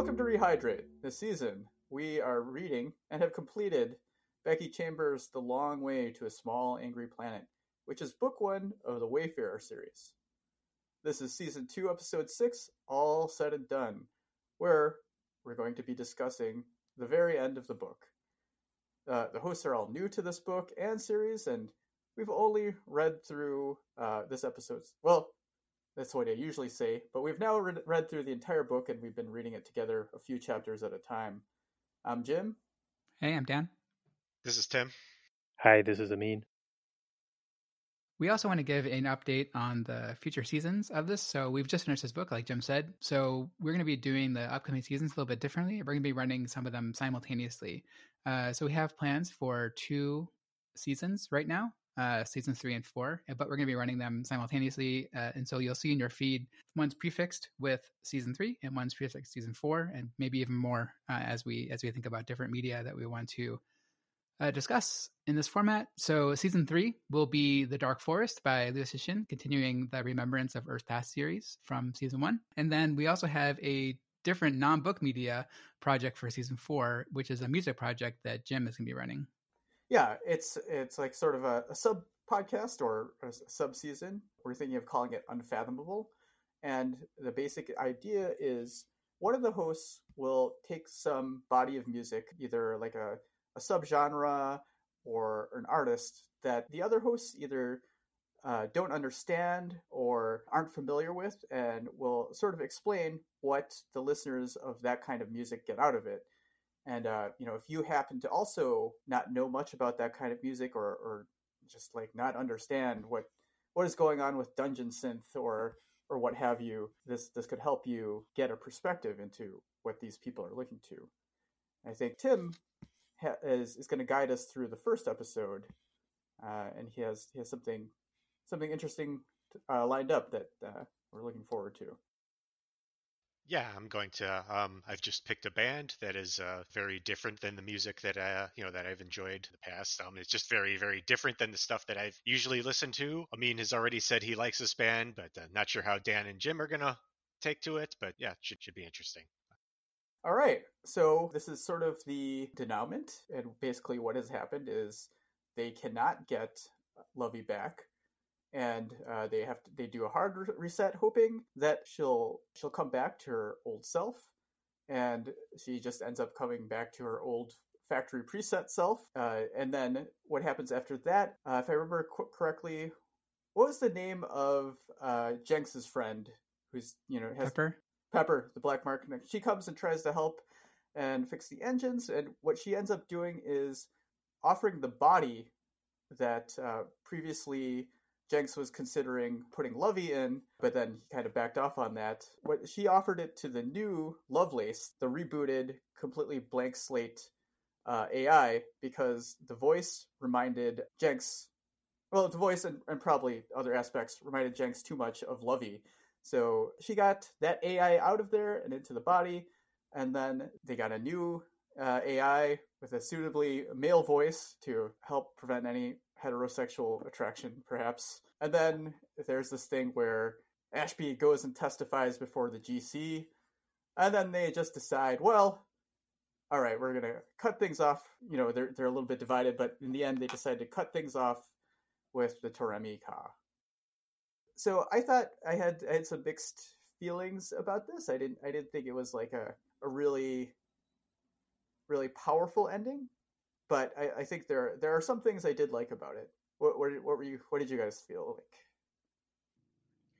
Welcome to Rehydrate. This season, we are reading and have completed Becky Chambers' The Long Way to a Small Angry Planet, which is book one of the Wayfarer series. This is season two, episode six, All Said and Done, where we're going to be discussing the very end of the book. Uh, the hosts are all new to this book and series, and we've only read through uh, this episode's. Well, that's what I usually say, but we've now read, read through the entire book and we've been reading it together a few chapters at a time. I'm Jim. Hey, I'm Dan. This is Tim. Hi, this is Amin. We also want to give an update on the future seasons of this. So we've just finished this book, like Jim said. So we're going to be doing the upcoming seasons a little bit differently. We're going to be running some of them simultaneously. Uh, so we have plans for two seasons right now uh, seasons three and four, but we're going to be running them simultaneously. Uh, and so you'll see in your feed one's prefixed with season three and one's prefixed season four, and maybe even more uh, as we as we think about different media that we want to uh, discuss in this format. So season three will be The Dark Forest by Liu Cixin, continuing the Remembrance of Earth Past series from season one. And then we also have a different non-book media project for season four, which is a music project that Jim is going to be running yeah, it's it's like sort of a, a sub podcast or a sub season. We're thinking of calling it Unfathomable, and the basic idea is one of the hosts will take some body of music, either like a, a subgenre or an artist that the other hosts either uh, don't understand or aren't familiar with, and will sort of explain what the listeners of that kind of music get out of it. And uh, you know, if you happen to also not know much about that kind of music, or, or just like not understand what what is going on with dungeon synth or or what have you, this this could help you get a perspective into what these people are looking to. I think Tim ha- is is going to guide us through the first episode, uh, and he has he has something something interesting uh, lined up that uh, we're looking forward to. Yeah, I'm going to. Um, I've just picked a band that is uh, very different than the music that uh, you know that I've enjoyed in the past. Um, it's just very, very different than the stuff that I've usually listened to. Amin has already said he likes this band, but uh, not sure how Dan and Jim are gonna take to it. But yeah, it should should be interesting. All right, so this is sort of the denouement, and basically what has happened is they cannot get Lovey back and uh, they have to, they do a hard reset, hoping that she'll she'll come back to her old self, and she just ends up coming back to her old factory preset self. Uh, and then what happens after that? Uh, if I remember qu- correctly, what was the name of uh, Jenks's friend, who's you know has Pepper? Pepper, the black market. She comes and tries to help and fix the engines, and what she ends up doing is offering the body that uh, previously Jenks was considering putting Lovey in, but then he kind of backed off on that. What she offered it to the new Lovelace, the rebooted, completely blank slate uh, AI, because the voice reminded Jenks, well, the voice and, and probably other aspects reminded Jenks too much of Lovey. So she got that AI out of there and into the body, and then they got a new uh, AI with a suitably male voice to help prevent any heterosexual attraction, perhaps. And then there's this thing where Ashby goes and testifies before the GC, and then they just decide, well, all right, we're gonna cut things off. You know, they're they're a little bit divided, but in the end, they decide to cut things off with the Toremi Ka. So I thought I had I had some mixed feelings about this. I didn't I didn't think it was like a, a really really powerful ending but I, I, think there there are some things I did like about it. What, what, what were you? What did you guys feel like?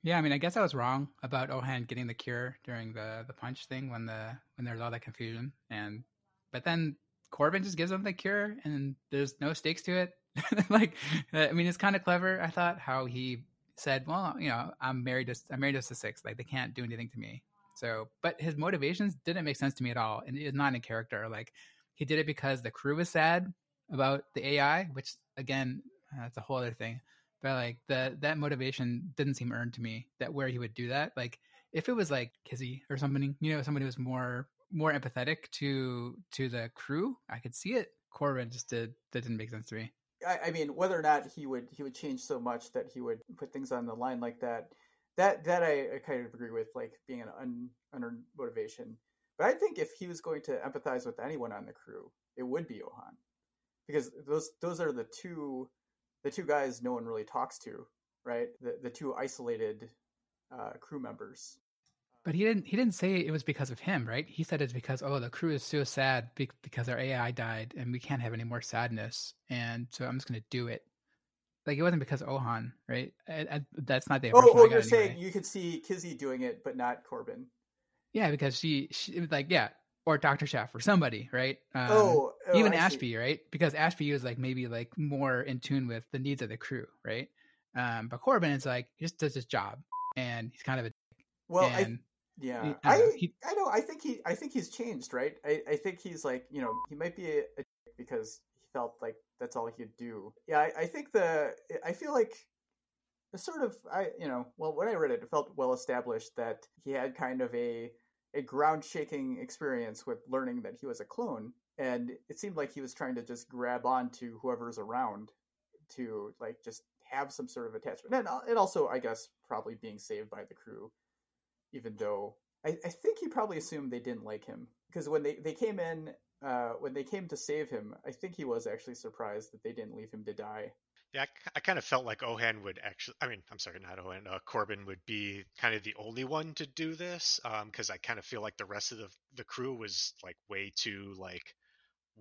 Yeah, I mean, I guess I was wrong about Ohan getting the cure during the the punch thing when the when there's all that confusion, and but then Corbin just gives him the cure, and there's no stakes to it. like, uh, I mean, it's kind of clever. I thought how he said, "Well, you know, I'm married to I'm married to six. Like, they can't do anything to me." So, but his motivations didn't make sense to me at all, and it's not in character. Like, he did it because the crew was sad about the AI, which again, that's a whole other thing. But like the that motivation didn't seem earned to me. That where he would do that, like if it was like Kizzy or somebody, you know, somebody who was more more empathetic to to the crew, I could see it. Corbin just did that didn't make sense to me. I, I mean, whether or not he would he would change so much that he would put things on the line like that, that that I, I kind of agree with, like being an un, unearned motivation But I think if he was going to empathize with anyone on the crew, it would be Ohan, because those those are the two the two guys no one really talks to, right? The the two isolated uh, crew members. But he didn't. He didn't say it was because of him, right? He said it's because oh, the crew is so sad because our AI died, and we can't have any more sadness, and so I'm just going to do it. Like it wasn't because Ohan, right? I, I, that's not the. Oh, oh you're anyway. saying you could see Kizzy doing it, but not Corbin. Yeah, because she, she like, yeah, or Dr. Chef or somebody, right? Um, oh, oh, even I Ashby, see. right? Because Ashby was like maybe like more in tune with the needs of the crew, right? Um, but Corbin is like he just does his job, and he's kind of a well, I, yeah, I, I, he, I know. I think he, I think he's changed, right? I, I think he's like, you know, he might be a, a because he felt like that's all he could do. Yeah, I, I think the, I feel like sort of, I, you know, well, when I read it, it felt well established that he had kind of a a ground shaking experience with learning that he was a clone. And it seemed like he was trying to just grab on to whoever's around to like just have some sort of attachment. And, and also, I guess, probably being saved by the crew, even though I, I think he probably assumed they didn't like him. Because when they, they came in, uh, when they came to save him, I think he was actually surprised that they didn't leave him to die. Yeah, I, I kind of felt like Ohan would actually. I mean, I'm sorry, not Ohan. Uh, Corbin would be kind of the only one to do this, because um, I kind of feel like the rest of the the crew was like way too like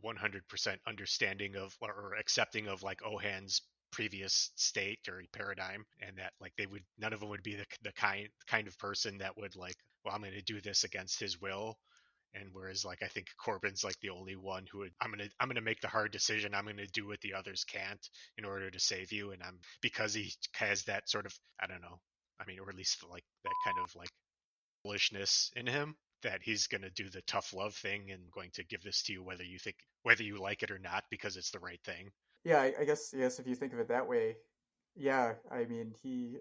100% understanding of or accepting of like Ohan's previous state or paradigm, and that like they would none of them would be the the kind kind of person that would like, well, I'm going to do this against his will and whereas like I think Corbin's like the only one who would I'm gonna I'm gonna make the hard decision. I'm gonna do what the others can't in order to save you. And I'm because he has that sort of I don't know. I mean, or at least like that kind of like bullishness in him that he's gonna do the tough love thing and going to give this to you whether you think whether you like it or not because it's the right thing. Yeah, I, I guess yes. If you think of it that way, yeah. I mean, he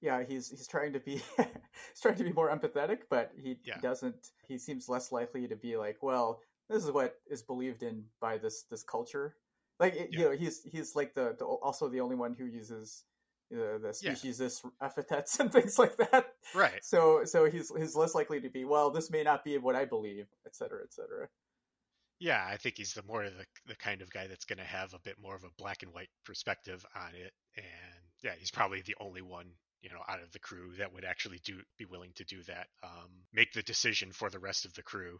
yeah, he's he's trying to be he's trying to be more empathetic, but he, yeah. doesn't. He seems less likely to be like, well, this is what is believed in by this this culture. Like yeah. you know, he's he's like the, the, also the only one who uses the speciesist yeah. epithets and things like that. Right. So so he's he's less likely to be well. This may not be what I believe, et cetera, et cetera. Yeah, I think he's the more the the kind of guy that's going to have a bit more of a black and white perspective on it, and yeah, he's probably the only one you know out of the crew that would actually do be willing to do that um, make the decision for the rest of the crew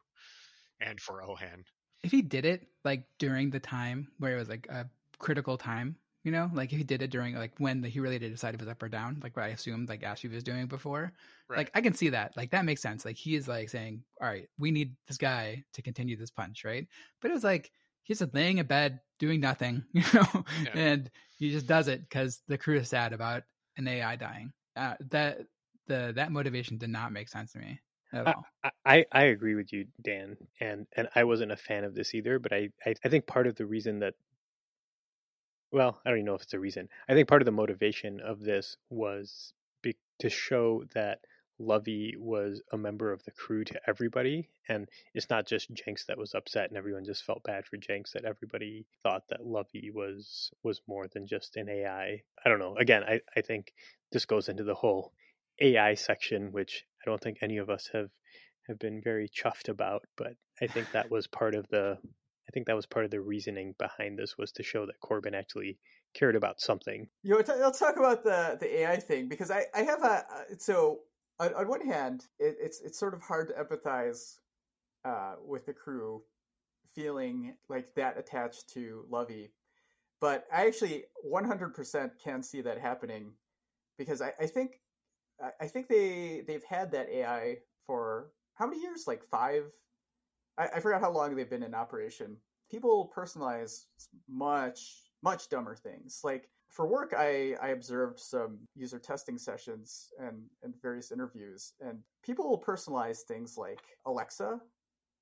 and for ohan if he did it like during the time where it was like a critical time you know like if he did it during like when the, he really did decide if it was up or down like what i assumed like ashby was doing before right. like i can see that like that makes sense like he is like saying all right we need this guy to continue this punch right but it was like he's just laying in bed doing nothing you know yeah. and he just does it because the crew is sad about an AI dying. Uh, that the that motivation did not make sense to me at all. I, I, I agree with you, Dan, and and I wasn't a fan of this either. But I, I I think part of the reason that well, I don't even know if it's a reason. I think part of the motivation of this was be, to show that Lovey was a member of the crew to everybody, and it's not just Jenks that was upset, and everyone just felt bad for Jenks. That everybody thought that Lovey was was more than just an AI. I don't know. Again, I I think this goes into the whole AI section, which I don't think any of us have have been very chuffed about, but I think that was part of the I think that was part of the reasoning behind this was to show that Corbin actually cared about something. You know, let's talk about the the AI thing because I I have a uh, so on, on one hand, it, it's it's sort of hard to empathize uh, with the crew feeling like that attached to Lovey, but I actually 100% can see that happening because I, I think I think they they've had that AI for how many years? Like five. I, I forgot how long they've been in operation. People personalize much much dumber things like for work, I, I observed some user testing sessions and, and various interviews, and people will personalize things like Alexa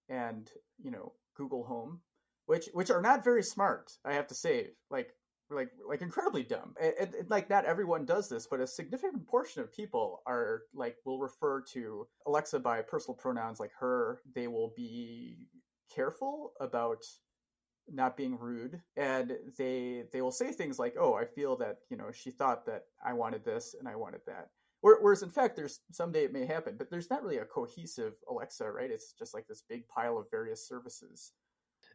and you know Google Home, which which are not very smart. I have to say, like like like incredibly dumb. And, like not everyone does this, but a significant portion of people are like will refer to Alexa by personal pronouns like her. They will be careful about not being rude and they they will say things like oh i feel that you know she thought that i wanted this and i wanted that Whereas in fact, there's someday it may happen, but there's not really a cohesive Alexa, right? It's just like this big pile of various services.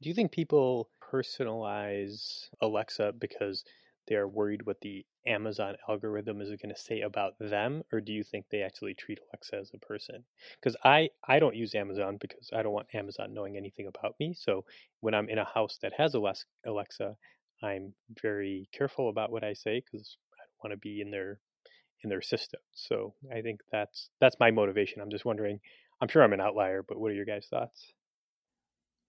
Do you think people personalize Alexa because they're worried what the Amazon algorithm is going to say about them, or do you think they actually treat Alexa as a person? Because I I don't use Amazon because I don't want Amazon knowing anything about me. So when I'm in a house that has Alexa, I'm very careful about what I say because I don't want to be in their in their system. So I think that's that's my motivation. I'm just wondering. I'm sure I'm an outlier, but what are your guys' thoughts?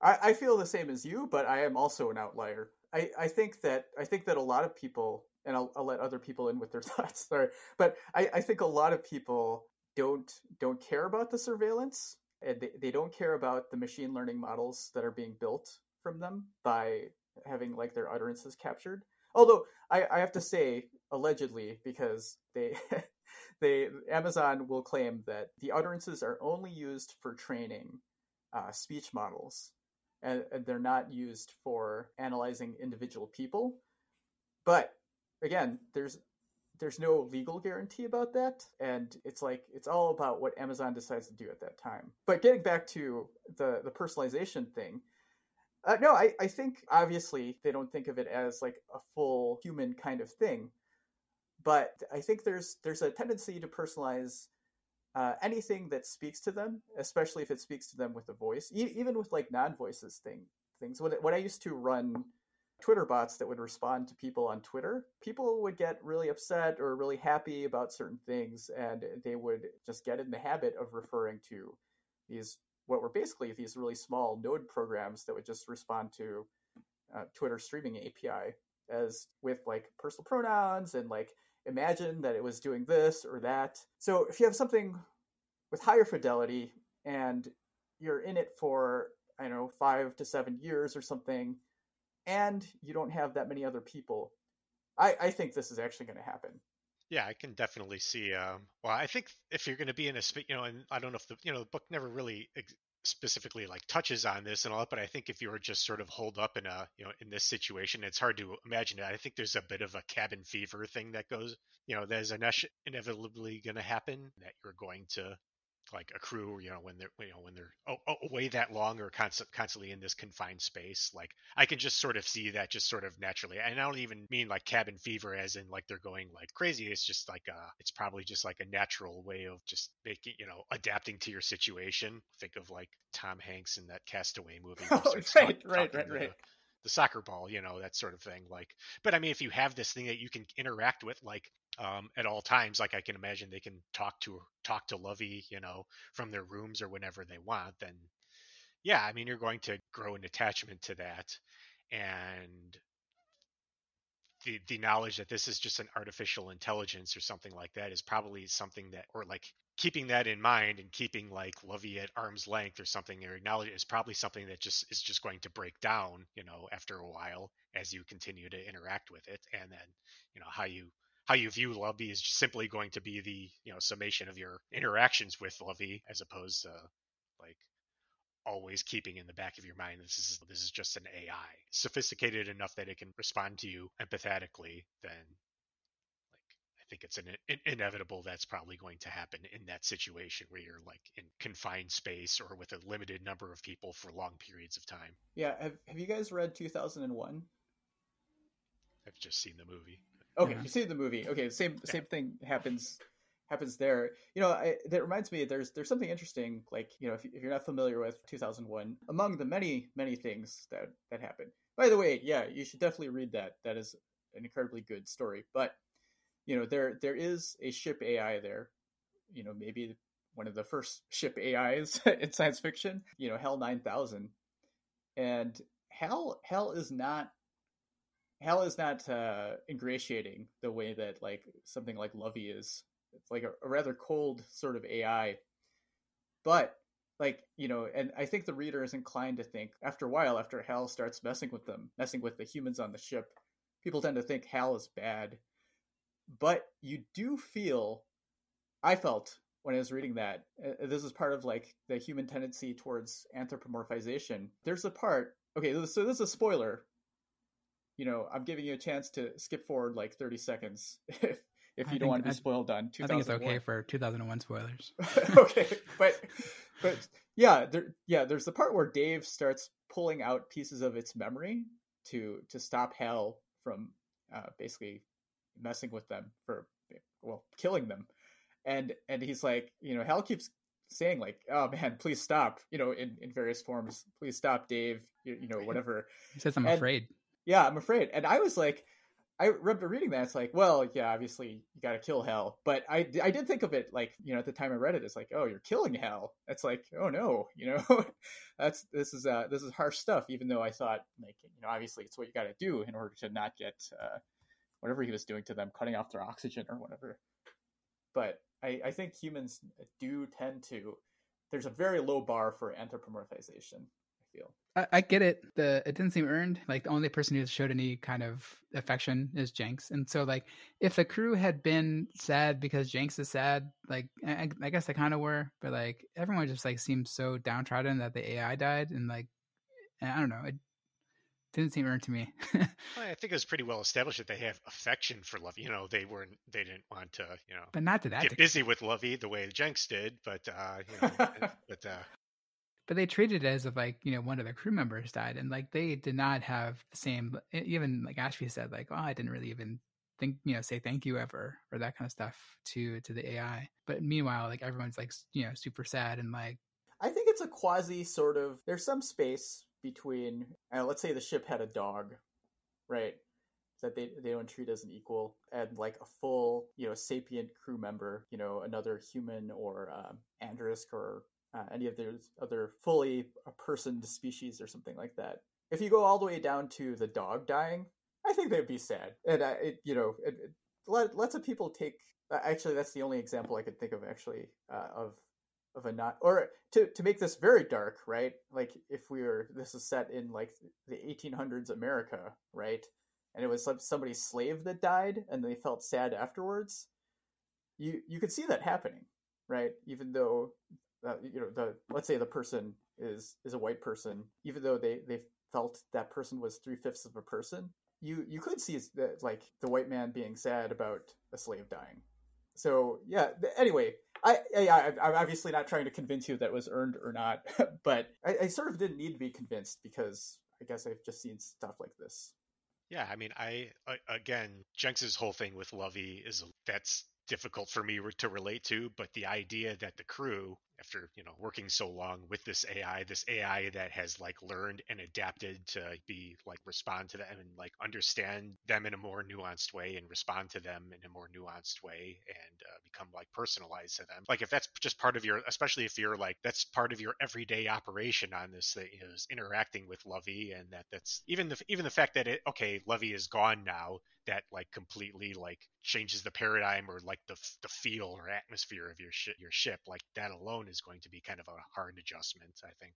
I, I feel the same as you, but I am also an outlier. I, I think that I think that a lot of people, and I'll, I'll let other people in with their thoughts. Sorry, but I, I think a lot of people don't don't care about the surveillance, and they, they don't care about the machine learning models that are being built from them by having like their utterances captured. Although I, I have to say, allegedly, because they they Amazon will claim that the utterances are only used for training uh, speech models and, and they're not used for analyzing individual people. But again, there's there's no legal guarantee about that. And it's like it's all about what amazon decides to do at that time. But getting back to the the personalization thing uh, no I, I think obviously they don't think of it as like a full human kind of thing. But i think there's there's a tendency to personalize uh, anything that speaks to them, especially if it speaks to them with a voice, e- even with like non-voices thing things. When when I used to run Twitter bots that would respond to people on Twitter, people would get really upset or really happy about certain things, and they would just get in the habit of referring to these what were basically these really small node programs that would just respond to uh, Twitter streaming API as with like personal pronouns and like imagine that it was doing this or that. So if you have something with higher fidelity and you're in it for, I don't know, five to seven years or something, and you don't have that many other people, I, I think this is actually going to happen. Yeah, I can definitely see. Um, well, I think if you're going to be in a, you know, and I don't know if the, you know, the book never really ex- specifically like touches on this and all that, but I think if you were just sort of holed up in a you know in this situation, it's hard to imagine it. I think there's a bit of a cabin fever thing that goes, you know, there's inevitably going to happen that you're going to like accrue you know when they're you know when they're away that long or constant, constantly in this confined space like i can just sort of see that just sort of naturally. And i don't even mean like cabin fever as in like they're going like crazy. It's just like uh it's probably just like a natural way of just making you know adapting to your situation. Think of like tom hanks in that castaway movie oh, right, talk, right right right. the soccer ball, you know, that sort of thing. Like, but I mean, if you have this thing that you can interact with, like um, at all times. Like I can imagine they can talk to talk to Lovey, you know, from their rooms or whenever they want. Then, yeah, I mean, you're going to grow an attachment to that, and the the knowledge that this is just an artificial intelligence or something like that is probably something that, or like keeping that in mind and keeping like Lovey at arm's length or something or acknowledge is probably something that just is just going to break down, you know, after a while as you continue to interact with it, and then you know how you how you view Lovey is just simply going to be the you know summation of your interactions with Lovey, as opposed to like always keeping in the back of your mind this is this is just an AI, sophisticated enough that it can respond to you empathetically. Then, like I think it's an, in, inevitable that's probably going to happen in that situation where you're like in confined space or with a limited number of people for long periods of time. Yeah, have have you guys read 2001? I've just seen the movie. Okay, you see the movie. Okay, same same thing happens happens there. You know, I, that reminds me. There's there's something interesting. Like you know, if, if you're not familiar with 2001, among the many many things that that happened. By the way, yeah, you should definitely read that. That is an incredibly good story. But you know, there there is a ship AI there. You know, maybe one of the first ship AIs in science fiction. You know, HAL 9000, and HAL HAL is not Hal is not uh, ingratiating the way that like something like Lovey is. It's like a, a rather cold sort of AI, but like you know, and I think the reader is inclined to think after a while, after Hal starts messing with them, messing with the humans on the ship, people tend to think Hal is bad. But you do feel, I felt when I was reading that, uh, this is part of like the human tendency towards anthropomorphization. There's a part. Okay, so this is a spoiler you know, I'm giving you a chance to skip forward like 30 seconds if if I you don't want to be I- spoiled on I think it's okay for 2001 spoilers. okay, but but yeah, there yeah, there's the part where Dave starts pulling out pieces of its memory to to stop Hal from uh, basically messing with them for well killing them, and and he's like, you know, Hal keeps saying like, oh man, please stop, you know, in in various forms, please stop, Dave, you, you know, whatever. He says, "I'm And- afraid." Yeah, I'm afraid. And I was like, I remember reading that. It's like, well, yeah, obviously you got to kill Hal. But I, I did think of it like, you know, at the time I read it, it's like, oh, you're killing Hal. It's like, oh no, you know, that's this is uh this is harsh stuff. Even though I thought like, you know, obviously it's what you got to do in order to not get uh, whatever he was doing to them, cutting off their oxygen or whatever. But I, I think humans do tend to. There's a very low bar for anthropomorphization. I feel. I, I get it. The it didn't seem earned. Like the only person who showed any kind of affection is Jenks, and so like if the crew had been sad because Jenks is sad, like I, I guess they kind of were, but like everyone just like seemed so downtrodden that the AI died, and like I don't know, it didn't seem earned to me. Well, I think it was pretty well established that they have affection for Lovey. You know, they weren't, they didn't want to, you know, but not to that. get degree. busy with Lovey the way Jenks did, but uh, you know, but uh, But they treated it as if like you know one of their crew members died, and like they did not have the same. Even like Ashby said, like oh, I didn't really even think you know say thank you ever or that kind of stuff to to the AI. But meanwhile, like everyone's like you know super sad and like I think it's a quasi sort of. There's some space between. Uh, let's say the ship had a dog, right? That they they don't treat as an equal, and like a full you know sapient crew member, you know another human or um, Aandrisk or uh, any of those other fully a personed species or something like that. If you go all the way down to the dog dying, I think they'd be sad, and I, it, you know, it, it, lots of people take. uh, Actually, that's the only example I could think of actually uh, of of a not or to to make this very dark, right? Like if we were this is set in like the 1800s America, right? And it was some, somebody's slave that died, and they felt sad afterwards. You you could see that happening, right? Even though uh, you know the let's say the person is is a white person, even though they they felt that person was three fifths of a person, you you could see that like the white man being sad about a slave dying. So yeah. Anyway, I, I I- I'm obviously not trying to convince you that was earned or not, but I, I sort of didn't need to be convinced because I guess I've just seen stuff like this. yeah, I mean, I a- again, Jenks's whole thing with Lovey is that's difficult for me to relate to, but the idea that the crew, after you know working so long with this AI, this AI that has like learned and adapted to be like respond to them and like understand them in a more nuanced way and respond to them in a more nuanced way and uh, become like personalized to them. Like if that's just part of your, especially if you're like that's part of your everyday operation on this thing is interacting with Lovey and that that's even the even the fact that it okay Lovey is gone now that like completely like changes the paradigm or like the the feel or atmosphere of your ship your ship like that alone is going to be kind of a hard adjustment I think.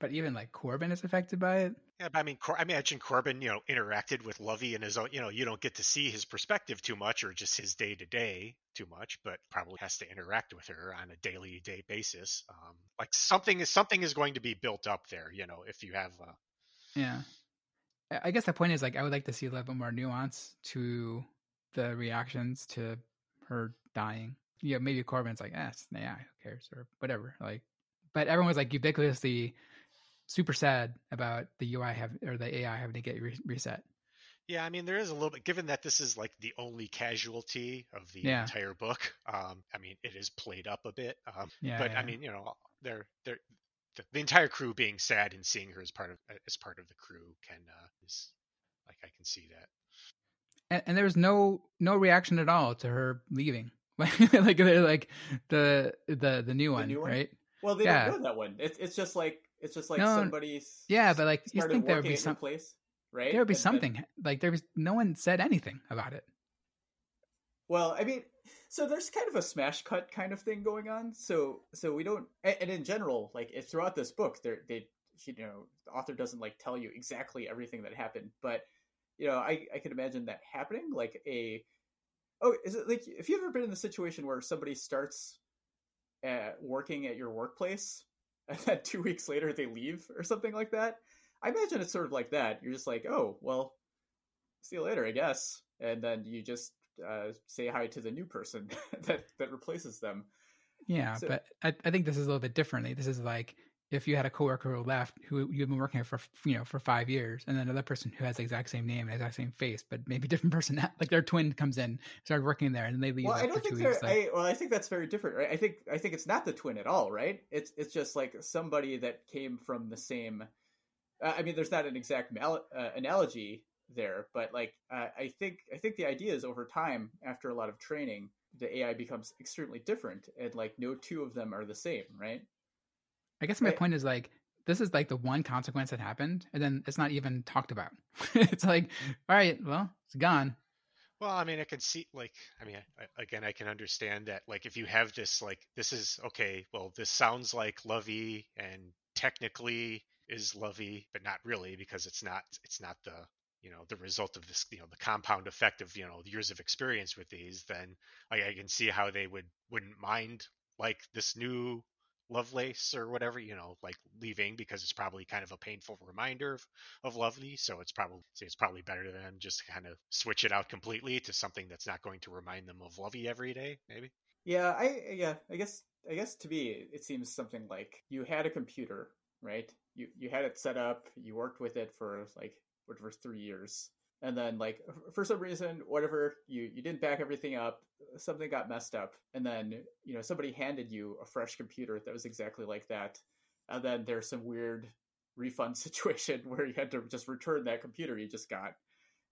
but even like Corbin is affected by it. Yeah, but I mean, Cor- I imagine Corbin, you know, interacted with Lovey in his own. You know, you don't get to see his perspective too much, or just his day to day too much, but probably has to interact with her on a daily day basis. Um, like something is something is going to be built up there. You know, if you have. Uh, Yeah. I I guess the point is like I would like to see a little bit more nuance to the reactions to her dying. Yeah, maybe Corbin's like, eh, an AI, who cares, or whatever. Like, but everyone was like ubiquitously super sad about the UI have or the AI having to get re- reset. yeah, I mean, there is a little bit. Given that this is like the only casualty of the Yeah. entire book, um, I mean, it is played up a bit. Um, Yeah, but yeah. I mean, you know, they're they're the, the entire crew being sad and seeing her as part of as part of the crew can uh, is like I can see that. and, and there was no no reaction at all to her leaving. like they're like the the the new one, new one? right? Well, they Yeah. don't know that one. It's it's just like it's just like No, somebody's yeah, but, like, you think there would be some- place, right? There would be And then- something like there was no one said anything about it. Well, I mean, so there's kind of a smash cut kind of thing going on. So so we don't, and, and in general, like throughout this book, there they you know the author doesn't like tell you exactly everything that happened, but you know I I can imagine that happening like a oh is it like if you've ever been in the situation where somebody starts uh, working at your workplace and then two weeks later they leave or something like that. I imagine it's sort of like that. You're just like, oh well, see you later, I guess, and then you just uh, say hi to the new person that that replaces them. Yeah, So- but I, I think this is a little bit differently. This is like if you had a coworker who left who you've been working for you know for five years, and then another person who has the exact same name and exact same face, but maybe different person, like their twin comes in, started working there, and then they leave. Well, like, I don't think they're. weeks. Like, I, well, I think that's very different, right? I think I think it's not the twin at all, right? It's it's just like somebody that came from the same. Uh, I mean, there's not an exact mal- uh, analogy there, but like uh, I think I think the idea is over time, after a lot of training, the AI becomes extremely different, and like no two of them are the same, right? I guess my I- point is like this is like the one consequence that happened, and then it's not even talked about. it's like, mm-hmm. all right, well, it's gone. Well, I mean, I can see, like, I mean, I, again, I can understand that, like, if you have this, like, this is okay. Well, this sounds like Lovey, and technically is Lovey, but not really because it's not. It's not the, you know, the result of this, you know, the compound effect of, you know, years of experience with these. Then I, I can see how they would wouldn't mind like this new Lovelace or whatever, you know, like leaving because it's probably kind of a painful reminder of, of Lovey. So it's probably it's probably better than just kind of switch it out completely to something that's not going to remind them of Lovey every day, maybe. Yeah, I yeah, I guess I guess to me it seems something like you had a computer, right? You you had it set up, you worked with it for like whatever three years, and then like for some reason, whatever you you didn't back everything up, something got messed up, and then you know somebody handed you a fresh computer that was exactly like that, and then there's some weird refund situation where you had to just return that computer you just got,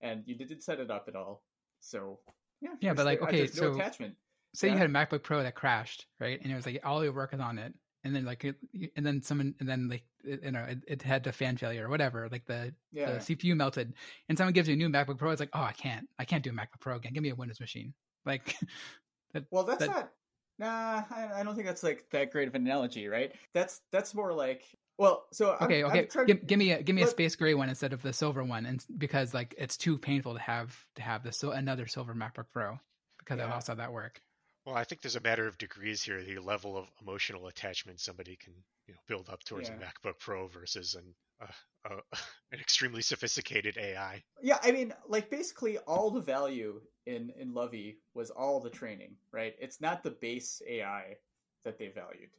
and you didn't set it up at all. So yeah, Yeah, but, like, okay, no so- attachment. Say you had a MacBook Pro that crashed, right? And it was like all your work is on it, and then like, it, and then someone, and then like, you know, it, it had a fan failure or whatever, like the Yeah, the CPU melted, and someone gives you a new MacBook Pro. It's like, oh, I can't, I can't do a MacBook Pro again. Give me a Windows machine. Like, Well, that's that- not. Nah, I, I don't think that's like that great of an analogy, right? That's that's more like. Well, so I'm- okay, okay, give, give me a give me a space gray one instead of the silver one, and because like it's too painful to have to have the so another silver MacBook Pro because I Yeah. lost how that work. Well, I think there's a matter of degrees here, the level of emotional attachment somebody can you know build up towards Yeah. a MacBook Pro versus an uh, uh, an extremely sophisticated AI. Yeah, I mean, like basically all the value in in Lovey was all the training, right? It's not the base AI that they valued,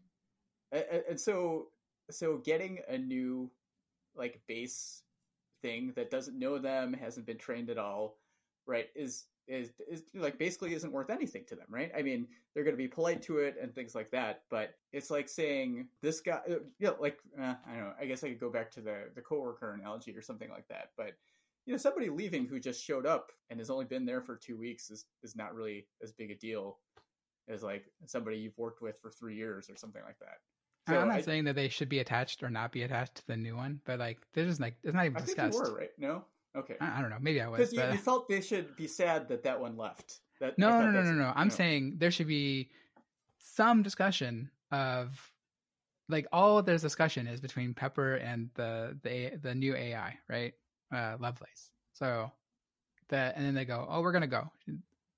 A- a- and so so getting a new like base thing that doesn't know them, hasn't been trained at all, right? Is is is like basically isn't worth anything to them, right? I mean, they're going to be polite to it and things like that, but it's like saying this guy, uh, you know, like uh, I don't know. I guess I could go back to the the coworker analogy or something like that, but you know somebody leaving who just showed up and has only been there for two weeks is is not really as big a deal as like somebody you've worked with for three years or something like that. So I'm not I, saying that they should be attached or not be attached to the new one, but like there's just like it's not even I think discussed. you were right. No, okay, I, I don't know. Maybe I was. because you, but- you felt they should be sad that that one left. That No, no, no, no, no. I'm no. saying there should be some discussion of like all there's discussion is between Pepper and the the A- the new AI, right? Uh, Lovelace. So that and then they go, oh, we're gonna go,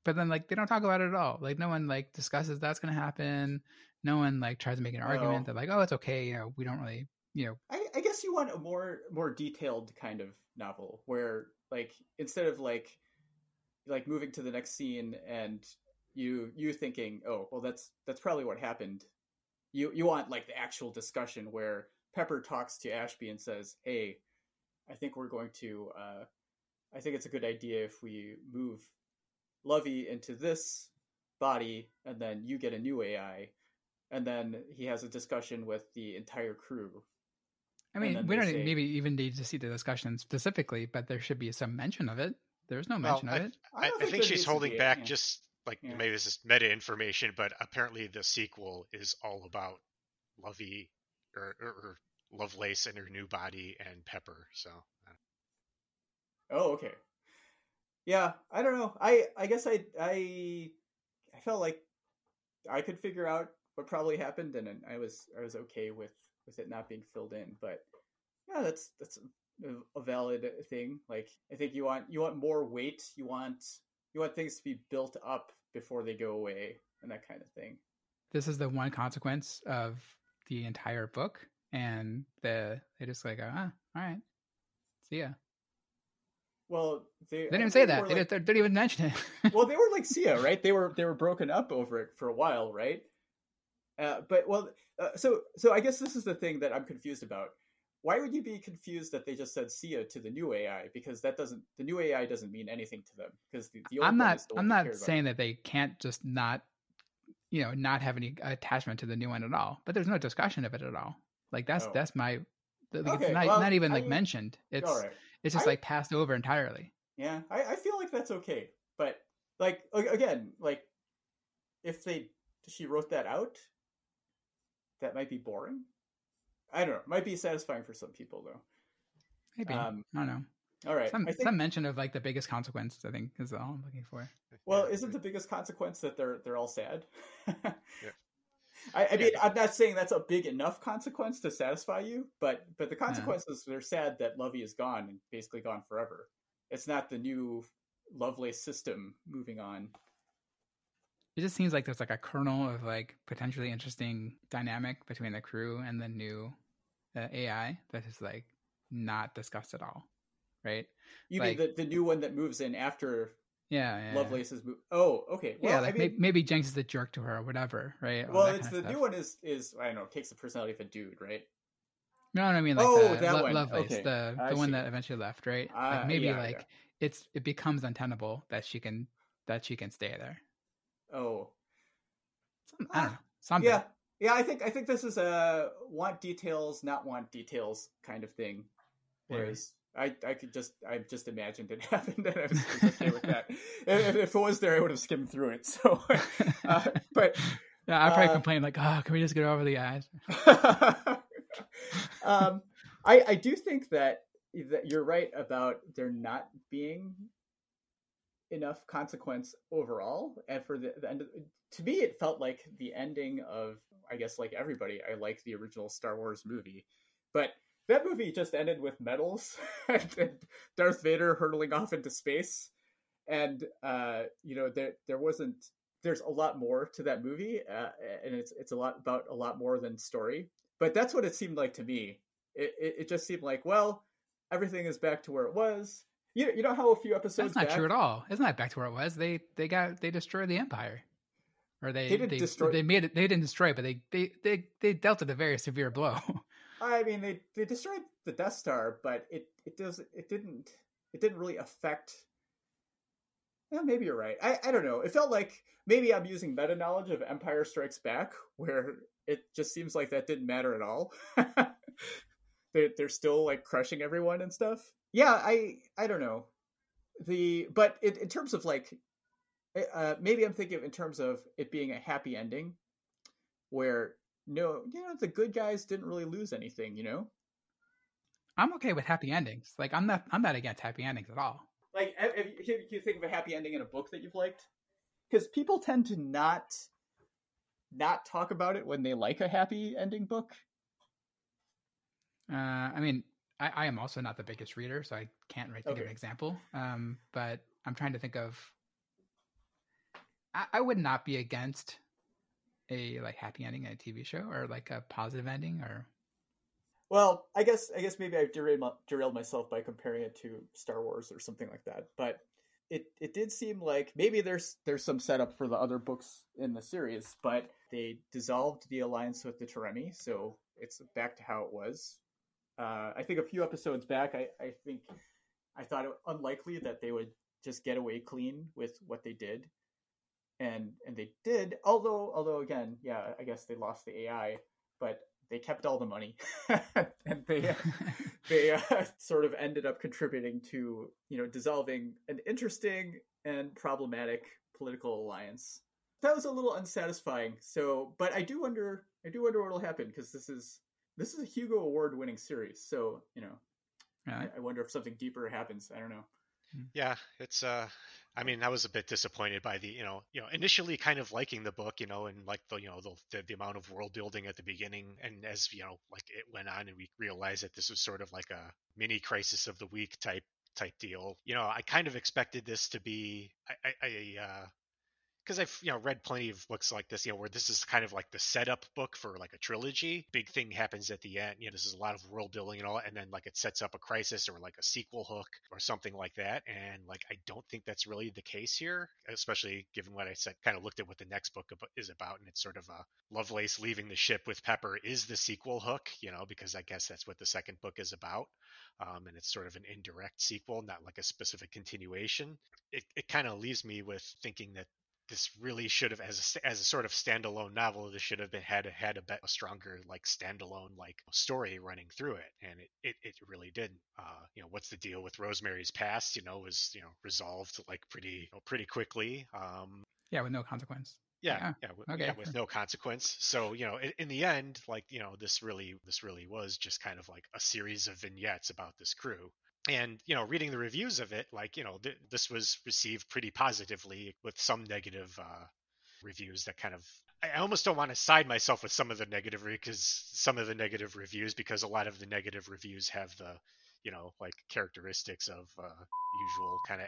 but then like they don't talk about it at all. Like no one like discusses that's gonna happen. No one like tries to make an argument. No. They're like, oh, it's okay. You know, we don't really, you know, I, I guess you want a more more detailed kind of novel where like instead of like like moving to the next scene and you you thinking oh well that's that's probably what happened you you want like the actual discussion where pepper talks to ashby and says hey i think we're going to uh i think it's a good idea if we move lovey into this body and then you get a new ai and then he has a discussion with the entire crew I mean, we don't say- maybe even need to see the discussion specifically, but there should be some mention of it. There's no Well, mention I, of it. I, don't I think there she's holding be a- back yeah. just like Yeah. maybe this is meta information, but apparently the sequel is all about Lovey or, or, or Lovelace and her new body and Pepper. So Oh, okay. Yeah, I don't know. I I guess I I I felt like I could figure out what probably happened, and I was I was okay with with it not being filled in. But yeah, that's that's a, a valid thing. Like I think you want you want more weight. You want you want things to be built up before they go away, and that kind of thing. this is the one consequence of the entire book and the they just like ah all right see ya Well, they, They didn't even say that. were They, didn't, they didn't even mention it. well, they were like Sia, right? They were they were broken up over it for a while, right? Uh, but well, uh, so so I guess this is the thing that I'm confused about. Why would you be confused that they just said Sia to the new AI? Because that doesn't the new AI doesn't mean anything to them. Because the, the old I'm not. the I'm not cared about. saying that they can't just not, you know, not have any attachment to the new one at all. But there's no discussion of it at all. Like that's Oh. that's my. Like, Okay, it's not, well, not even like mean, mentioned. It's right. it's just I- like passed over entirely. Yeah, I, I feel like that's okay. But like again, like if they she wrote that out, that might be boring. I don't know. Might be satisfying for some people though. Maybe Um, I don't know. All right. Some think, some mention of like the biggest consequence. I think is all I'm looking for. well, isn't the biggest consequence that they're they're all sad? Yeah. I, I mean, Yeah. I'm not saying that's a big enough consequence to satisfy you, but but the consequences they're sad that Lovey is gone and basically gone forever. It's not the new Lovelace system moving on. It just seems like there's like a kernel of like potentially interesting dynamic between the crew and the new uh, AI that is like not discussed at all, right? You Like- mean the, the new one that moves in after Yeah, yeah. move? Oh, okay. Well, yeah, like I mean, maybe Jenks is a jerk to her or whatever, right? All well, it's the new one is is I don't know takes the personality of a dude, right? No, I mean like Oh, the that Lo- one. Lovelace, Okay. the I the one that eventually left, right? Ah, like maybe yeah, like yeah. it's it becomes untenable that she can that she can stay there. Oh, Some, I know. Something. yeah, yeah. I think I think this is a want details, not want details kind of thing. Whereas I I could just I just imagined it happened and I was, okay with that. if, if it was there, I would have skimmed through it. So, uh, but Yeah, I probably Uh, complain like, oh, can we just get over the eyes? um, I I do think that that you're right about there not being enough consequence overall, and for the, the end. Of, to me, it felt like the ending of I guess like everybody. I like the original Star Wars movie, but that movie just ended with medals and, Darth Vader hurtling off into space, and uh, you know there there wasn't there's a lot more to that movie, uh, and it's it's a lot about a lot more than story. But that's what it seemed like to me. It it, it just seemed like well, everything is back to where it was. You you know how a few episodes That's not back, true at all. It's not back to where it was. They they got they destroyed the empire, or they They didn't they, destroy- they made it. They didn't destroy, it, but they they they they dealt it a very severe blow. I mean, they they destroyed the Death Star, but it it does it didn't it didn't really affect. Yeah, maybe you're right. I I don't know. It felt like maybe I'm using meta knowledge of Empire Strikes Back, where it just seems like that didn't matter at all. they're they're still like crushing everyone and stuff. Yeah, I I don't know. The but in, in terms of like, uh, maybe I'm thinking in terms of it being a happy ending, where no, you know, the good guys didn't really lose anything, you know? I'm okay with happy endings. Like I'm not I'm not against happy endings at all. Like, if, if you think of a happy ending in a book that you've liked, because people tend to not not talk about it when they like a happy ending book. Uh, I mean, I, I am also not the biggest reader, so I can't really think of an example. Um, but I'm trying to think of. I, I would not be against a like happy ending in a TV show or like a positive ending or Well, I guess I guess maybe I derailed, derailed myself by comparing it to Star Wars or something like that. But it it did seem like maybe there's there's some setup for the other books in the series, but they dissolved the alliance with the Toremi, so it's back to how it was. Uh, I think a few episodes back, I, I think I thought it unlikely that they would just get away clean with what they did, and and they did. Although although again, yeah, I guess they lost the AI, but they kept all the money, and they they uh, sort of ended up contributing to you know dissolving an interesting and problematic political alliance. That was a little unsatisfying. So, but I do wonder, I do wonder what will happen because this is this is a Hugo Award winning series. So you know, Really? I, I wonder if something deeper happens. I don't know. Yeah, it's uh I mean, I was a bit disappointed by the, you know, you know, initially kind of liking the book, you know, and like the, you know, the the, the amount of world building at the beginning and as, you know, like it went on and we realized that this was sort of like a mini crisis of the week type type deal. You know, I kind of expected this to be I I, I uh because I've you know read plenty of books like this, you know, where this is kind of like the setup book for like a trilogy. Big thing happens at the end. You know, this is a lot of world building and all, and then like it sets up a crisis or like a sequel hook or something like that. And like I don't think that's really the case here, especially given what I said. Kind of looked at what the next book is about, and it's sort of a Lovelace leaving the ship with Pepper is the sequel hook, you know, because I guess that's what the second book is about. Um, and it's sort of an indirect sequel, not like a specific continuation. It, it kind of leaves me with thinking that this really should have as a, as a sort of standalone novel this should have been had had a, bit, a stronger like standalone like story running through it and it it, it really didn't. Uh you know what's the deal with rosemary's past you know was you know resolved like pretty you know, pretty quickly um yeah with no consequence. Yeah, yeah, yeah, okay, yeah with no consequence. So you know, in, in, the end, like you know, this really, this really was just kind of like a series of vignettes about this crew, and you know reading the reviews of it like you know th- this was received pretty positively with some negative uh, reviews that kind of I almost don't want to side myself with some of the negative because some of the negative reviews because a lot of the negative reviews have the you know like characteristics of uh, usual kind of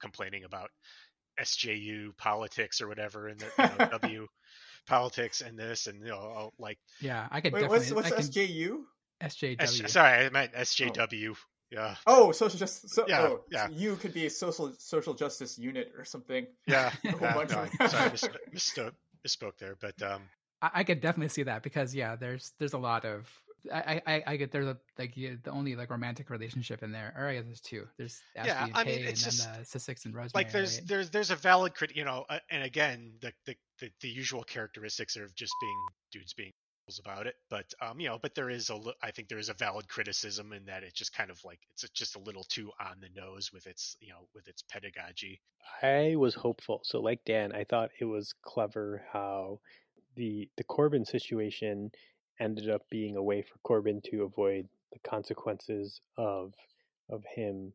complaining about SJU politics or whatever and the you know, W politics and this and you know like yeah I could Wait, definitely what's, what's can, SJU SJW S- sorry I meant SJW oh. Yeah. Oh, social justice. So, yeah, oh, yeah. So you could be a social social justice unit or something. Yeah. yeah no, sorry, mis- misspoke, misspoke there, but um, I, I, could definitely see that because yeah, there's there's a lot of I I, I get there's a like yeah, the only like romantic relationship in there. Or I guess there's two. There's Ashby yeah, and I mean, it's and just, then the Sissix and Rosemary. Like there's right? there's there's a valid crit, you know, uh, and again the, the the the usual characteristics of just being dudes being about it but um you know but there is a i think there is a valid criticism in that it's just kind of like it's just a little too on the nose with its you know with its pedagogy. I was hopeful so like dan i thought it was clever how the the corbin situation ended up being a way for corbin to avoid the consequences of of him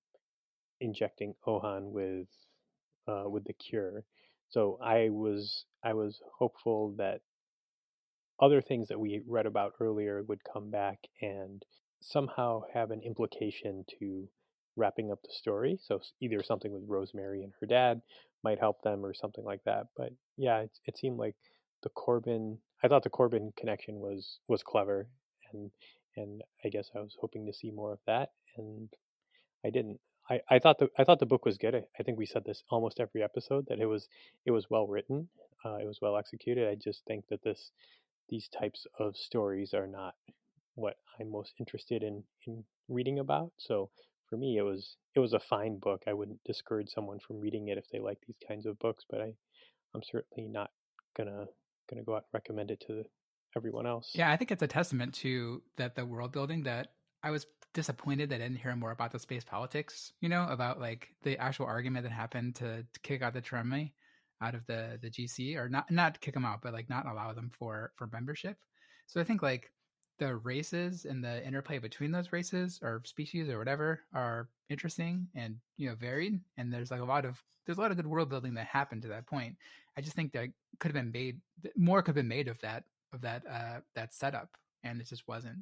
injecting ohan with uh, with the cure. So i was i was hopeful that other things that we read about earlier would come back and somehow have an implication to wrapping up the story. So either something with Rosemary and her dad might help them or something like that. But yeah, it, it seemed like the Corbin. I thought the Corbin connection was was clever, and and I guess I was hoping to see more of that, and I didn't. I, I thought the I thought the book was good. I, I think we said this almost every episode that it was it was well written, uh, it was well executed. I just think that this these types of stories are not what I'm most interested in in reading about. So for me, it was it was a fine book. I wouldn't discourage someone from reading it if they like these kinds of books, but I I'm certainly not gonna gonna go out and recommend it to everyone else. Yeah, I think it's a testament to that the world building that I was disappointed that I didn't hear more about the space politics. You know, about like the actual argument that happened to, to kick out the Toremi out of the the GC or not not kick them out, but like not allow them for for membership. So I think like the races and the interplay between those races or species or whatever are interesting and you know varied and there's like a lot of there's a lot of good world building that happened to that point i just think that could have been made more could have been made of that of that uh that setup and it just wasn't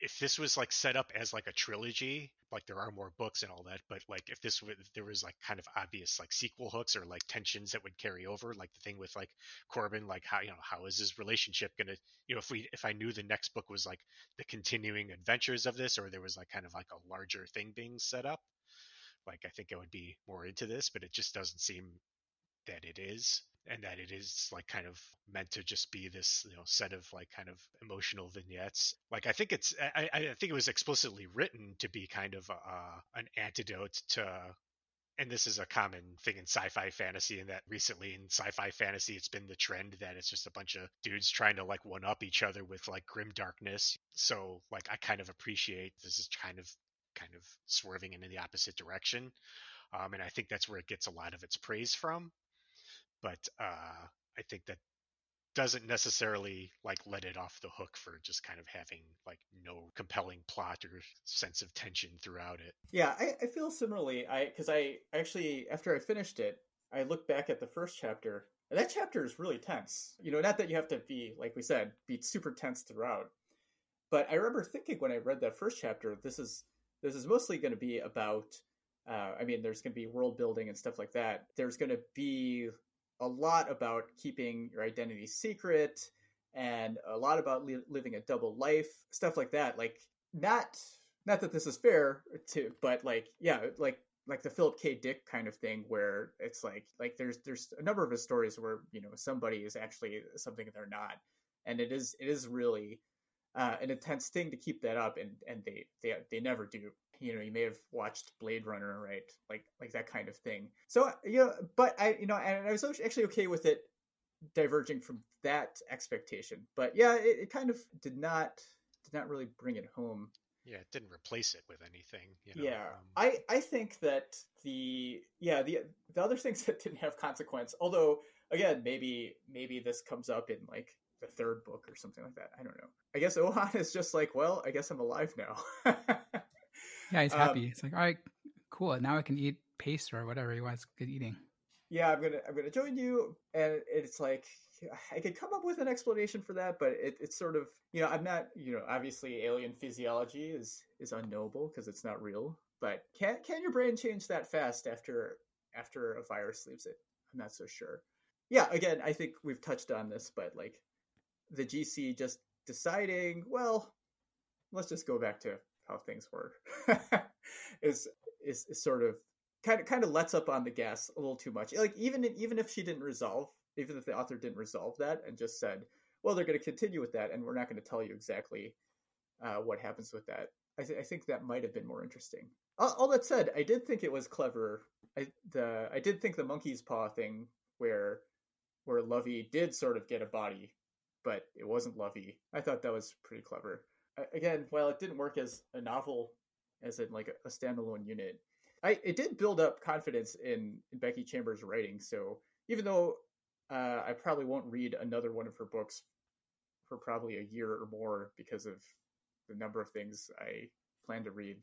if this was like set up as like a trilogy, like there are more books and all that, but like if this if there was like kind of obvious like sequel hooks or like tensions that would carry over, like the thing with like Corbin, like how you know how is his relationship gonna you know if we if I knew the next book was like the continuing adventures of this or there was like kind of like a larger thing being set up, like I think I would be more into this, but it just doesn't seem that it is and that it is like kind of meant to just be this you know set of like kind of emotional vignettes. Like i think it's i, I think it was explicitly written to be kind of a, an antidote to and this is a common thing in sci-fi fantasy and that recently in sci-fi fantasy it's been the trend that it's just a bunch of dudes trying to like one up each other with like grim darkness. So like i kind of appreciate this is kind of kind of swerving in the opposite direction um, and i think that's where it gets a lot of its praise from but uh, I think that doesn't necessarily like let it off the hook for just kind of having like no compelling plot or sense of tension throughout it. Yeah, I, I feel similarly. I because I actually after I finished it, I looked back at the first chapter, and that chapter is really tense. You know, not that you have to be like we said, be super tense throughout, but I remember thinking when I read that first chapter, this is this is mostly going to be about. Uh, I mean, there's going to be world building and stuff like that. There's going to be a lot about keeping your identity secret and a lot about li- living a double life, stuff like that. Like not not that this is fair to, but like yeah, like like the Philip K. Dick kind of thing, where it's like like there's there's a number of his stories where you know somebody is actually something they're not, and it is it is really uh, an intense thing to keep that up, and and they they they never do. You know, you may have watched Blade Runner, right? Like like that kind of thing. So you know, but I you know, and I was actually okay with it diverging from that expectation. But yeah, it, it kind of did not did not really bring it home. Yeah, it didn't replace it with anything. You know? Yeah, um, I I think that the yeah the the other things that didn't have consequence. Although again, maybe maybe this comes up in like the third book or something like that. I don't know. I guess Ohan is just like, well, I guess I'm alive now. Yeah, he's Um, happy. it's like, all right, cool. Now I can eat paste or whatever he wants good eating. yeah, I'm gonna I'm gonna join you, and it's like I could come up with an explanation for that, but it, it's sort of you know I'm not you know obviously alien physiology is is unknowable because it's not real, but can can your brain change that fast after after a virus leaves it? I'm not so sure. Yeah, again, I think we've touched on this, but like the GC just deciding, well, let's just go back to how things were is, is is sort of kind of kind of lets up on the gas a little too much. Like even even if she didn't resolve, even if the author didn't resolve that and just said, well, they're going to continue with that, and we're not going to tell you exactly uh, what happens with that. I, th- I think that might have been more interesting. All, all that said, I did think it was clever. I the I did think the monkey's paw thing where where Lovey did sort of get a body, but it wasn't Lovey. I thought that was pretty clever. Again, while it didn't work as a novel, as in like a, standalone unit, I it did build up confidence in, in Becky Chambers' writing. So even though uh, I probably won't read another one of her books for probably a year or more because of the number of things I plan to read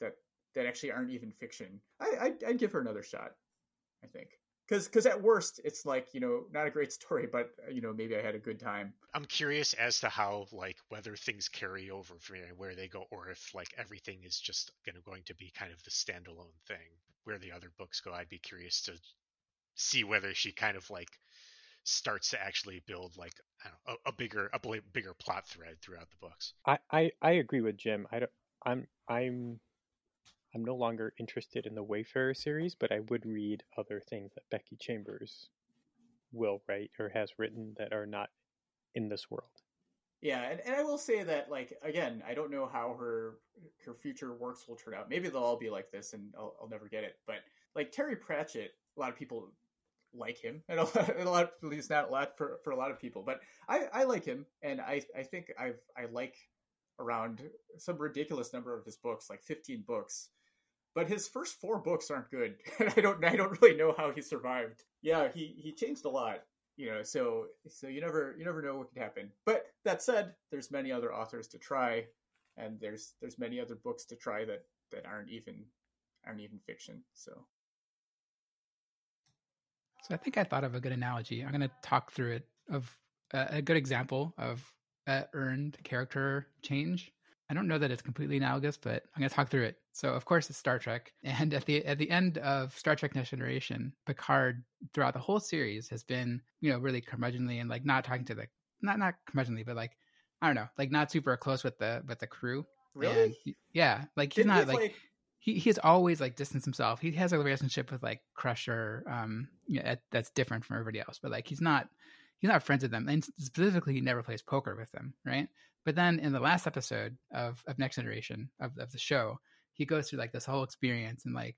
that that actually aren't even fiction, I I'd, I'd give her another shot. I think because because at worst it's like you know not a great story, but uh, you know maybe I had a good time. I'm curious as to how like whether things carry over from where they go, or if like everything is just gonna going to be kind of the standalone thing. Where the other books go, I'd be curious to see whether she kind of like starts to actually build like I don't know, a, a bigger a bl- bigger plot thread throughout the books. I, I, I agree with Jim. I don't, I'm I'm I'm no longer interested in the Wayfarer series, but I would read other things that Becky Chambers will write or has written that are not in this world. Yeah, and, and I will say that like again, I don't know how her her future works will turn out. Maybe they'll all be like this, and I'll, I'll never get it. But like Terry Pratchett, a lot of people like him, and a lot, and a lot at least not a lot for, for a lot of people. But I, I like him, and I I think I've I like around some ridiculous number of his books, like fifteen books. But his first four books aren't good, and I don't I don't really know how he survived. Yeah, he he changed a lot, you know. So so you never you never know what could happen. But that said, there's many other authors to try, and there's there's many other books to try that that aren't even aren't even fiction. So So I think I thought of a good analogy. I'm going to talk through it of uh, a good example of uh, earned character change. I don't know that it's completely analogous, but I'm going to talk through it. So, of course, it's Star Trek, and at the at the end of Star Trek: Next Generation, Picard throughout the whole series has been, you know, really curmudgeonly and like not talking to the not not curmudgeonly, but like I don't know, like not super close with the with the crew. really, And yeah, like he's Didn't not he, like he he's always like distanced himself. He has a relationship with like Crusher, um, yeah, that, that's different from everybody else. But like he's not he's not friends with them, and specifically he never plays poker with them, right? But then in the last episode of of Next Generation of of the show, he goes through like this whole experience and like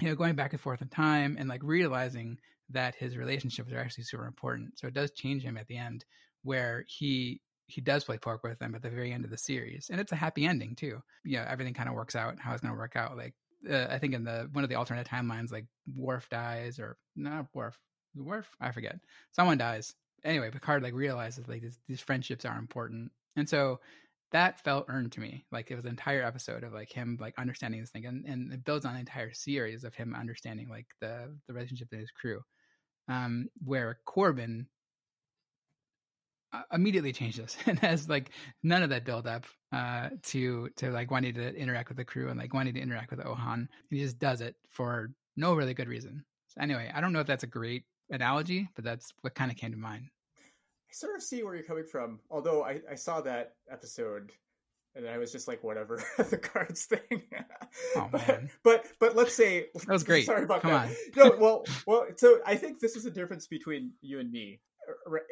you know going back and forth in time and like realizing that his relationships are actually super important. So it does change him at the end, where he he does play poker with them at the very end of the series, and it's a happy ending too. You know, everything kind of works out how it's going to work out. Like uh, I think in the one of the alternate timelines, like Worf dies or not Worf, Worf, I forget. Someone dies. Anyway, Picard like realizes like these, these friendships are important, and so that felt earned to me. Like it was an entire episode of like him like understanding this thing, and, and it builds on an entire series of him understanding like the the relationship in his crew. Um, where Corbin uh, immediately changes and has like none of that build up uh to to like wanting to interact with the crew and like wanting to interact with Ohan. He just does it for no really good reason. So anyway, I don't know if that's a great analogy, but that's what kind of came to mind. I sort of see where you're coming from. Although I, I saw that episode and I was just like, whatever, the cards thing. Oh, but, man. but but let's say That was great. Sorry about Come that. on. No, well, well. So I think this is a difference between you and me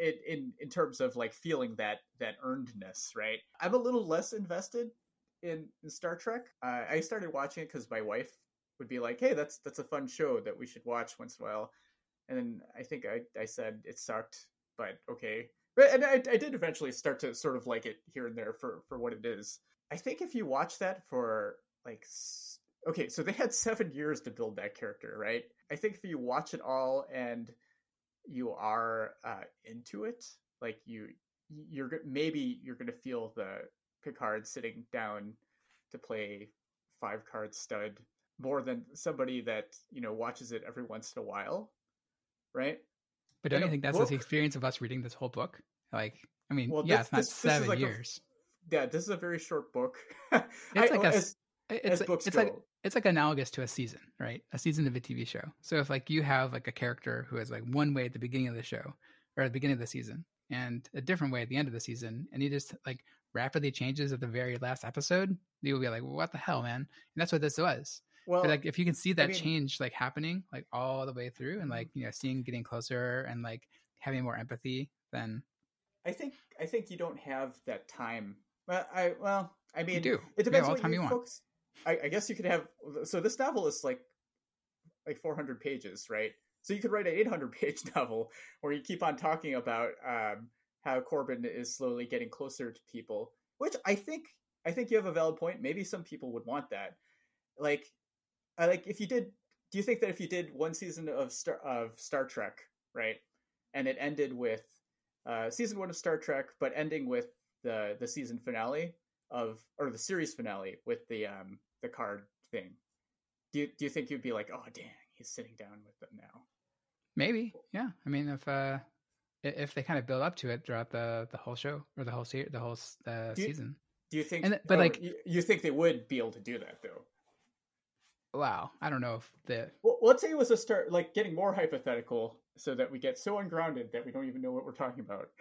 in in, in terms of like feeling that that earnedness, right? I'm a little less invested in, in Star Trek. Uh, I started watching it because my wife would be like, "Hey, that's that's a fun show that we should watch once in a while," and then I think I I said it sucked, but okay. But and I, I did eventually start to sort of like it here and there for for what it is. I think if you watch that for like okay, so they had seven years to build that character, right? I think if you watch it all and you are uh, into it, like you you're maybe you're going to feel the Picard sitting down to play five card stud more than somebody that you know watches it every once in a while, right? But don't In you think that's book- the experience of us reading this whole book? Like, I mean, Well, yeah, this- it's not this- this is seven like a- years. Yeah, this is a very short book. It's like a as, It's as like- books it's go. like it's like analogous to a season, right? A season of a TV show. So if like you have like a character who is like one way at the beginning of the show or at the beginning of the season and a different way at the end of the season, and he just like rapidly changes at the very last episode, you will be like, "What the hell, man?" And that's what this was. Well, but like if you can see that mean- change like happening like all the way through and like you know seeing getting closer and like having more empathy, then I think I think you don't have that time. Well, I well, I mean, do. It depends what time you you focus. I, I guess you could have. So this novel is like like 400 pages, right? So you could write an 800 page novel where you keep on talking about um, how Corbin is slowly getting closer to people, which I think I think you have a valid point. Maybe some people would want that. Like, I like if you did. Do you think that if you did one season of Star of Star Trek, right, and it ended with uh, season one of Star Trek, but ending with the the season finale of or the series finale with the um the card thing. Do you do you think you'd be like, oh dang, he's sitting down with them now? maybe yeah. I mean if uh if they kind of build up to it throughout the the whole show or the whole se- the whole uh, Do you- season. Do you think? And th- but, like- you, you think they would be able to do that though? Wow, I don't know if the Well, let's say it was a start, like getting more hypothetical, so that we get so ungrounded that we don't even know what we're talking about.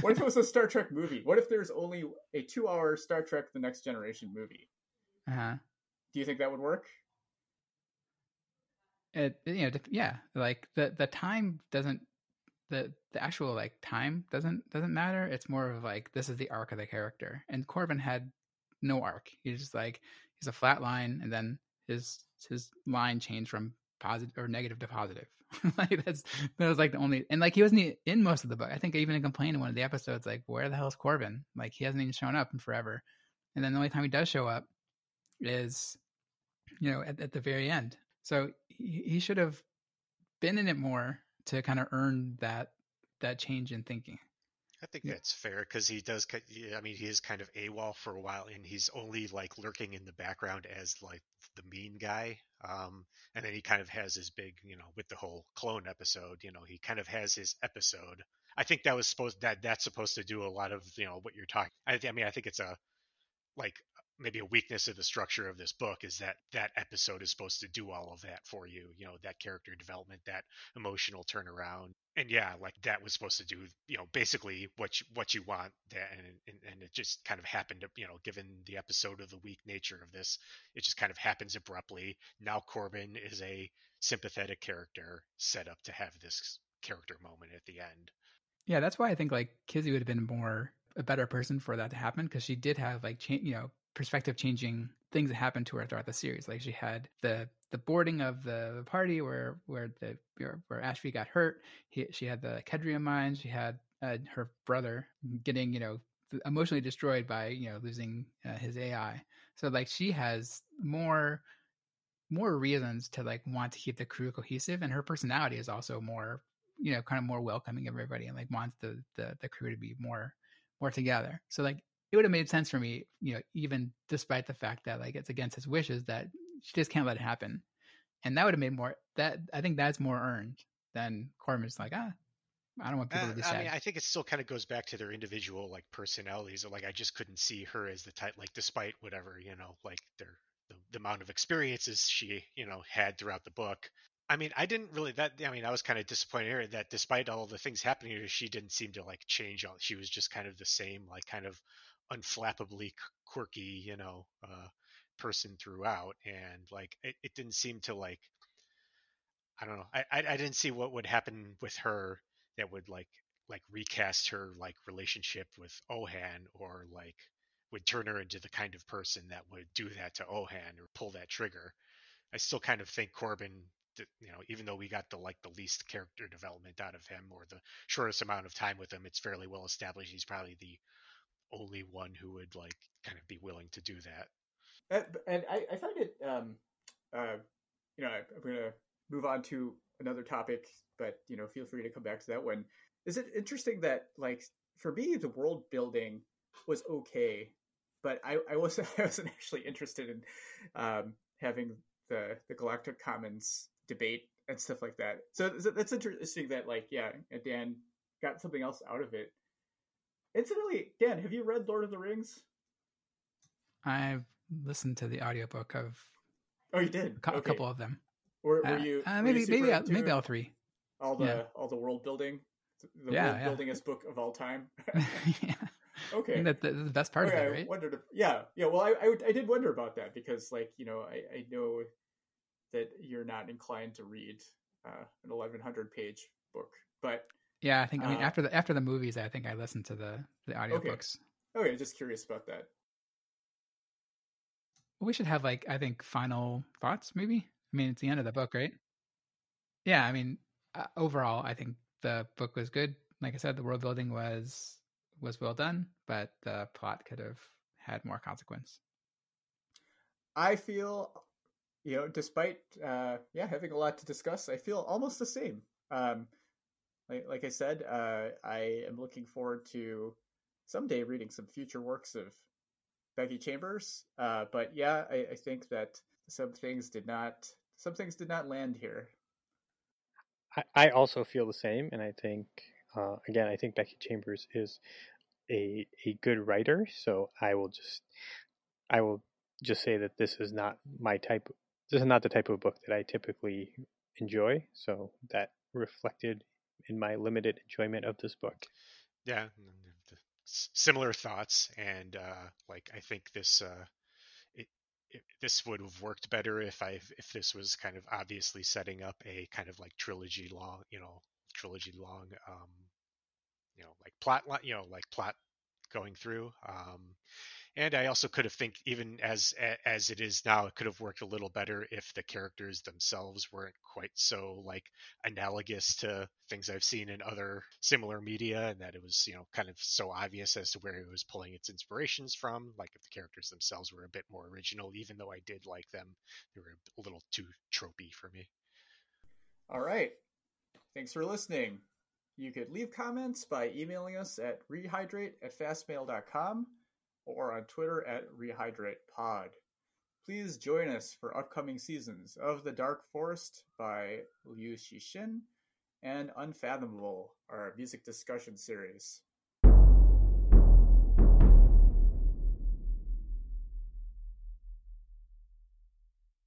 What if it was a Star Trek movie? What if there's only a two-hour Star Trek: The Next Generation movie? uh-huh. Do you think that would work? it you know yeah like the the time doesn't the the actual like time doesn't doesn't matter it's more of like this is the arc of the character and corbin had no arc he's just like he's a flat line and then his his line changed from positive or negative to positive. Like that's that was like the only and like he wasn't in most of the book. I think i even complained in one of the episodes like where the hell is corbin? Like he hasn't even shown up in forever. And then the only time he does show up is you know at, at the very end. So he, he should have been in it more to kind of earn that that change in thinking I think Yeah. that's fair because he does. I mean, he is kind of AWOL for a while, and he's only like lurking in the background as like the mean guy. Um, and then he kind of has his big, you know, with the whole clone episode. You know, he kind of has his episode. I think that was supposed that that's supposed to do a lot of you know what you're talking. I, I mean, I think it's a like maybe a weakness of the structure of this book is that that episode is supposed to do all of that for you. You know, that character development, that emotional turnaround and yeah, like that was supposed to do, you know, basically what you, what you want, that, and, and and it just kind of happened, you know, given the episode of the weak nature of this, it just kind of happens abruptly. Now Corbin is a sympathetic character set up to have this character moment at the end. yeah that's why i think like kizzy would have been more a better person for that to happen because she did have like cha- you know perspective changing things that happened to her throughout the series. Like she had the the boarding of the party where where the where, ashby got hurt. He, she had the kedria mine. She had uh, her brother getting you know emotionally destroyed by you know losing uh, his ai so like she has more more reasons to like want to keep the crew cohesive and her personality is also more you know kind of more welcoming of everybody and like wants the the, the crew to be more more together. So like it would have made sense for me you know even despite the fact that like it's against his wishes that she just can't let it happen and that would have made more that i think that's more earned than corbin's like ah i don't want people Uh, to be I sad mean, I think it still kind of goes back to their individual like personalities. Or, like I just couldn't see her as the type, like despite whatever you know, like their the, the amount of experiences she you know had throughout the book. I mean, I didn't really that. I mean, I was kind of disappointed here that despite all the things happening to her, she didn't seem to like change. All she was just kind of the same, like kind of unflappably quirky, you know, uh, person throughout, and like it, it didn't seem to like. I don't know. I, I I didn't see what would happen with her that would like like recast her like relationship with Ohan or like would turn her into the kind of person that would do that to Ohan or pull that trigger. I still kind of think Corbin you know, even though we got the like the least character development out of him or the shortest amount of time with him, it's fairly well established he's probably the only one who would like kind of be willing to do that. And, and I, I find it, um, uh, you know, I'm going to move on to another topic, but you know, feel free to come back to that one. Is it interesting that like for me, the world building was okay, but I, I wasn't I wasn't actually interested in um, having the the Galactic Commons debate and stuff like that. So that's interesting that like yeah, Dan got something else out of it. Incidentally, Dan, have you read Lord of the Rings? I've listened to the audiobook of Oh, you did? A, okay. couple of them. Were, were uh, you uh, maybe you maybe maybe all three? All the yeah. all the world building, the yeah, world yeah. buildingest book of all time. yeah. Okay, that, the best part okay, of it, right? I wondered. If, yeah, yeah. Well, I, I, I did wonder about that because, like, you know, I, I know that you're not inclined to read uh, an 1100 page book. But yeah, I think I mean uh, after the after the movies, I think I listened to the the audiobooks. Okay. okay, just curious about that. Well, we should have like I think final thoughts. Maybe I mean it's the end of the book, right? Yeah, I mean uh, overall, I think the book was good. Like I said, the world building was was well done, but the plot could have had more consequence. I feel you know, despite uh, yeah having a lot to discuss, I feel almost the same. Um, like, like I said, uh, I am looking forward to someday reading some future works of Becky Chambers. Uh, but yeah, I, I, think that some things did not some things did not land here. I, I also feel the same, and I think uh, again, I think Becky Chambers is a a good writer. So I will just I will just say that this is not my type this is not the type of book that I typically enjoy, so that reflected in my limited enjoyment of this book. Yeah, similar thoughts, and uh, like I think this uh, it, it, this would have worked better if I if this was kind of obviously setting up a kind of like trilogy long, you know, trilogy long, um, you know, like plot, you know, like plot going through. Um, and I also could have think even as as it is now, it could have worked a little better if the characters themselves weren't quite so like analogous to things I've seen in other similar media, and that it was you know kind of so obvious as to where it was pulling its inspirations from. Like if the characters themselves were a bit more original, even though I did like them, they were a little too tropey for me. All right, thanks for listening. You could leave comments by emailing us at rehydrate at fastmail.com or on Twitter at RehydratePod. Please join us for upcoming seasons of The Dark Forest by Liu Cixin and Unfathomable, our music discussion series.